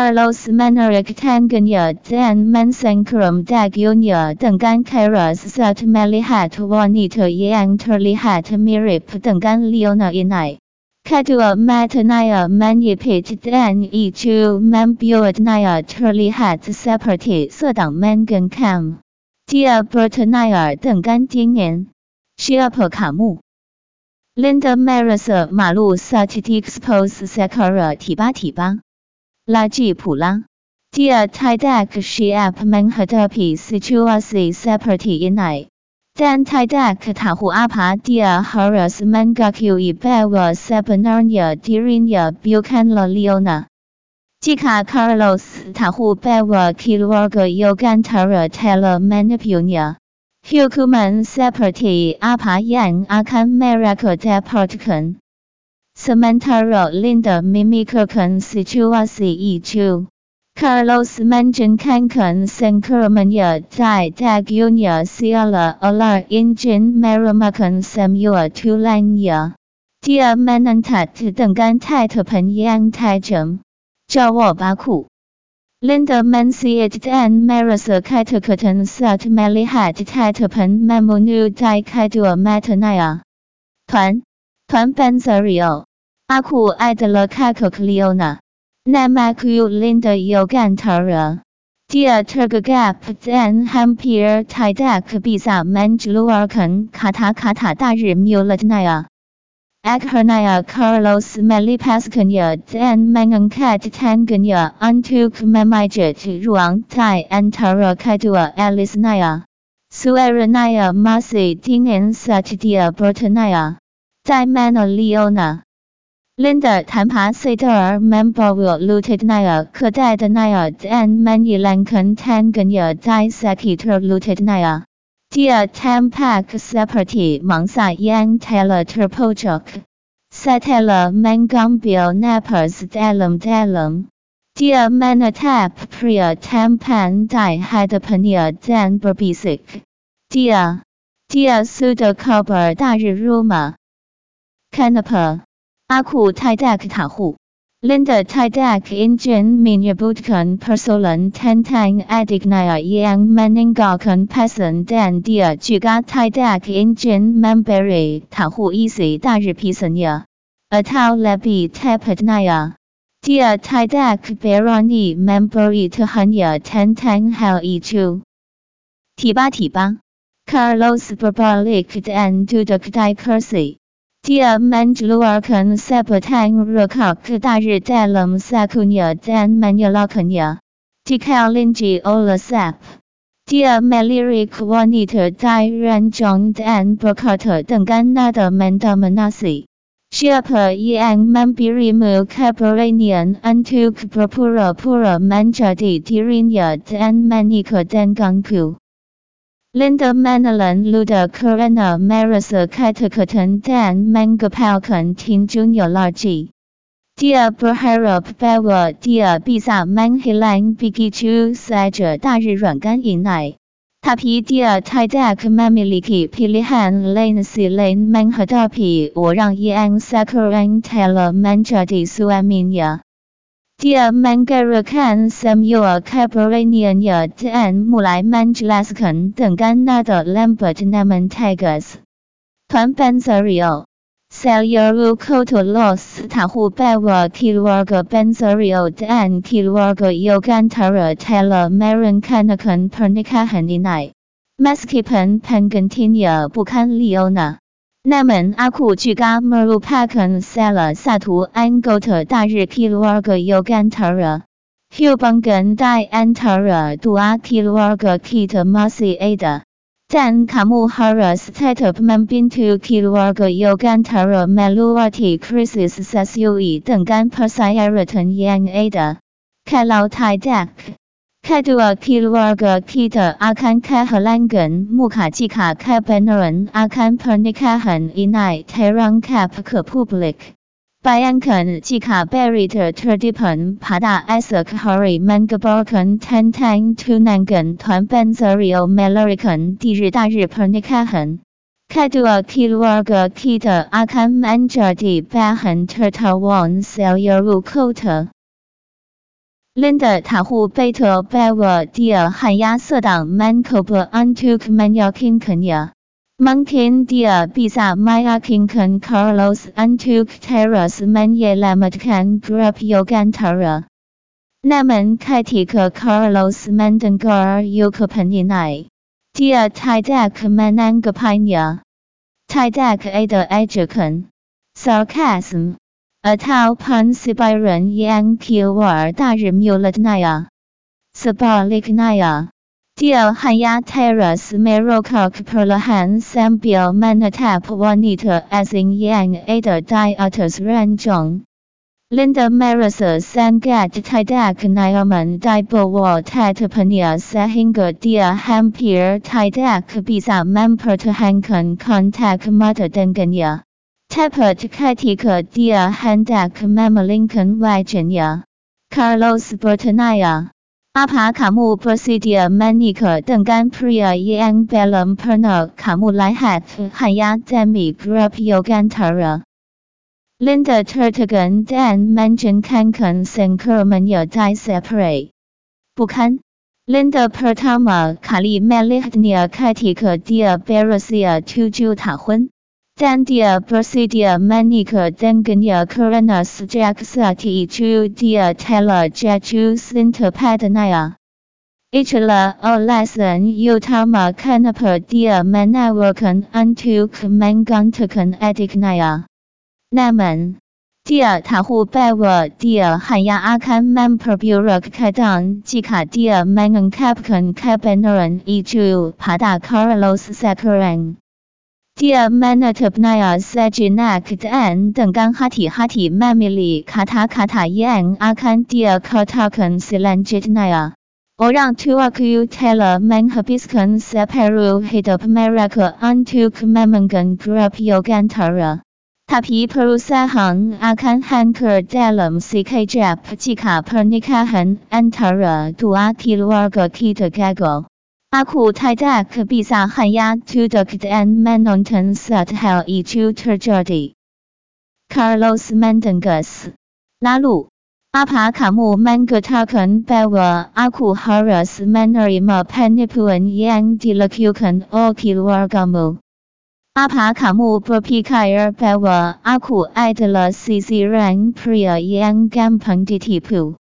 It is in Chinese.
Carlos m a n r i c u e t a n g n y Dan m a n s e n k r u m Dagunya d n g 等干 Carlos Zatmelihat wanita y 沃尼特伊安特里 hat Mirip dengan Liona 以 i k a d u a m a t a n y a Manipet Dan i t u Mambuat 内特里 hat Separati 色党 Manankam，Dia g b e r t a n y a d 等干丁年，Shiup kamu? l i n d a Marisa Malu s a t i x p o s s e k a r a Tiba Tiba 拉吉普拉，牠太大，是阿曼和土耳其土耳其的分界线。但太大，塔胡阿帕，牠还是曼加丘与贝瓦塞本尼亚、迪林尼亚、布坎纳、利奥纳、基卡卡洛斯、塔胡贝瓦、基鲁沃格、尤甘塔拉、泰勒曼、尼尤尼亚、休库曼、塞普提、阿帕伊恩、阿坎、马拉克、大波特肯。斯曼塔洛林的米米克肯斯丘瓦斯伊丘，卡洛斯曼金坎肯圣克罗门日，在大吉尼亚写了阿拉因金马尔麦克恩塞缪尔图兰日，蒂亚曼南特邓甘泰特彭伊安泰城，赵沃巴库，林德曼西埃丹马尔萨开特克滕斯特马利海泰特彭曼莫纽在开图尔马特奈尔，团团班泽里奥。阿库艾德勒卡克克利欧纳，奈麦库林德尤甘特尔。Dia tergagap dan hampir tidak bisa mengeluarkan kata-kata dari mulutnya. Akhirnya Carlos melepaskannya dan mengangkat tangannya antuk memijat ruang tai antara kedua alisnya. Suaranya masih dingin saat dia bertanya. Di mana Leona? Linda 弹爬赛特尔 Member looted Naya 可带的 Naya and many Lankan Tanganya dissector looted Naya. Dia Tampak separati mangsa yang telah terpojok. Setelah mengambil napas dalam-dalam. Dia menatap pria tampan di hadapannya dan berbisik. Dia, dia sudah kabar dari rumah. Kenapa? 阿库泰达克塔护，林德泰达克引擎，明年布特肯、佩斯隆、坦坦、埃迪奈尔、伊昂、曼宁高、肯佩森、丹迪尔、巨咖泰达克引擎、曼伯瑞塔护伊西、大日皮森尔、阿塔拉比泰佩奈尔、迪亚泰达克、贝拉尼曼伯伊特罕尔、坦坦海尔伊丘。提巴提巴，卡洛斯·伯巴利克，丹杜德克、戴克森。Dia m a n j u l a k a n s e p tang r a c a k dae t e l a m s a c u n a dan m a n j u l a c u n i a Di kailingi ola sap dia malirik wanita dai r a n j o n dan brokata deng a n a d a mandamnasi. a s i e p a iang m a n b i r i m u kapranian antuk propura pura manjadi d i r i n y a dan manik d a n g gangku. Linda m a n a l a n Luda k a r i n a m a r i s a k a t a k a t o n Dan Mangapalcan, Ting Junior, Laj, r g Dya Berharap, a y a Dya, Bisa Manghilang, Bigitu, c Saya j a r i 大日软甘因奈，Tapi Dya Tidak m a m i l i k i Pilihan, Lain-lain Manghadapi, Orang y a n g s a k u r a n g t e l a m a n j a d i Suami n Ya。d e a r m a n g a r e k a n s a m u e l Kapuranian dan mulai m a n j i l a s k a n dengan n a d a Lambert namun Tigers, Tuan Benzario, saya r u k o t o Los tahu bahwa Kilorga Benzario dan Kilorga Yogantera telah m a r i n k a n a k a n pernikahan ini. a m a s k i p a n p a n g a n t i n i a bukan Leona. namen aku jga meru pakan sela satu anggota d a r i kiluar g a Yogyakarta, hubungan di y o g y a a r a dua kiluar g a k i t a m a s i u ada, dan Kamuhara setiap membantu kiluar g a Yogyakarta meluati Krisis s e s e u i dengan p e r s i a r a t a n yang ada, kalau tidak. k e d u a k i l u a r g a k i t a akan k e h a l a n g a n Mukakika k e b e n a r a n akan p e r n i k a h a n ini terangkap ke publik. Bayangkan jika berita terdipen pada e s a k h a r i m e n g g a b r k a n tentang t u n a n g a n t u a n b a n z e r i o m a l a r i c a n di hari hari panikahan. k e d u a k i l u a r g a k i t a akan m e n j a d i b a h a n tertawa selirukota. Linda 塔胡贝特贝尔迪尔汉亚色党曼科普安图克曼亚金肯尼亚曼肯迪尔毕萨曼亚金肯 Carlos 安图克 Teres 曼耶拉马特肯 Grup 尤甘塔拉南门凯蒂克 Carlos 曼登格尔尤克彭尼奈迪尔泰德曼南戈潘亚泰德埃德埃杰肯 Sarcasm 阿塔潘斯巴人伊安皮沃尔大日庙内啊，斯巴利克内啊，第二汉亚泰拉斯梅罗克普勒汉三比尔曼内塔沃内特，Asin 伊安阿达戴阿特斯任正，林德马里斯三盖泰德克内尔门戴布沃泰特彭尼亚塞辛格第二汉皮尔泰德克比萨曼普特汉肯康特马特登根尔。Tapet catica dia hendak memalinkan Virginia, Carlos b e r t a n a y a Apakamu p r s i d i a manik a d e n g a n pria yang belum pernah Kamu lihat h a n y a l a demi g r u p yogantara. Linda Tortegan dan manjun kankun s e n k a r m a n y a di separa. Bukan. Linda pertama kali melihatnya ketika dia b e r u s a a t u j menikah. d a n d i a Bursidia, Manica, d a n g a n i a Karanas, Jacksati, c h u d i a Tela, Jetu, Sintepadnaia, r a Itula, Olesan, Yutama, Kanapu, Dya, Manawakan, Antuk, Mangantakan, a d i k n a y a Naman, d i a Tahubawa, d i a Hanya, a k a n Mampuburak, k a d a n Jika, Dya, Mangankapan, k k a b a n a r a n i c h u p a d a c a r l o s Sakuran. d e a m a n a t p n i y a s a j i n a k d an d e n g a n hti a hti a mamili k a t a k a t a yen akan d e a k a t a k a n s i l a n j i t niya. Ora n g tuaku t e l e manhabiskan s e p a r u hidup mereka antuk m a m a n g a n grup yo g a n t a r a Ta pi Peru s a h a n akan hanker dalam cikap jika pernikahan antara dua tiwaga kita gagal. 阿库泰达克毕萨汉亚图德克丹曼隆坦斯特海尔伊图特加迪。卡洛斯曼登加斯拉路阿帕卡木曼格塔肯贝瓦阿库哈拉斯曼雷马潘尼普文伊安迪拉丘肯奥基瓦甘莫。阿帕卡木普皮卡尔贝瓦阿库埃德拉西西兰普亚伊安坎潘蒂提普。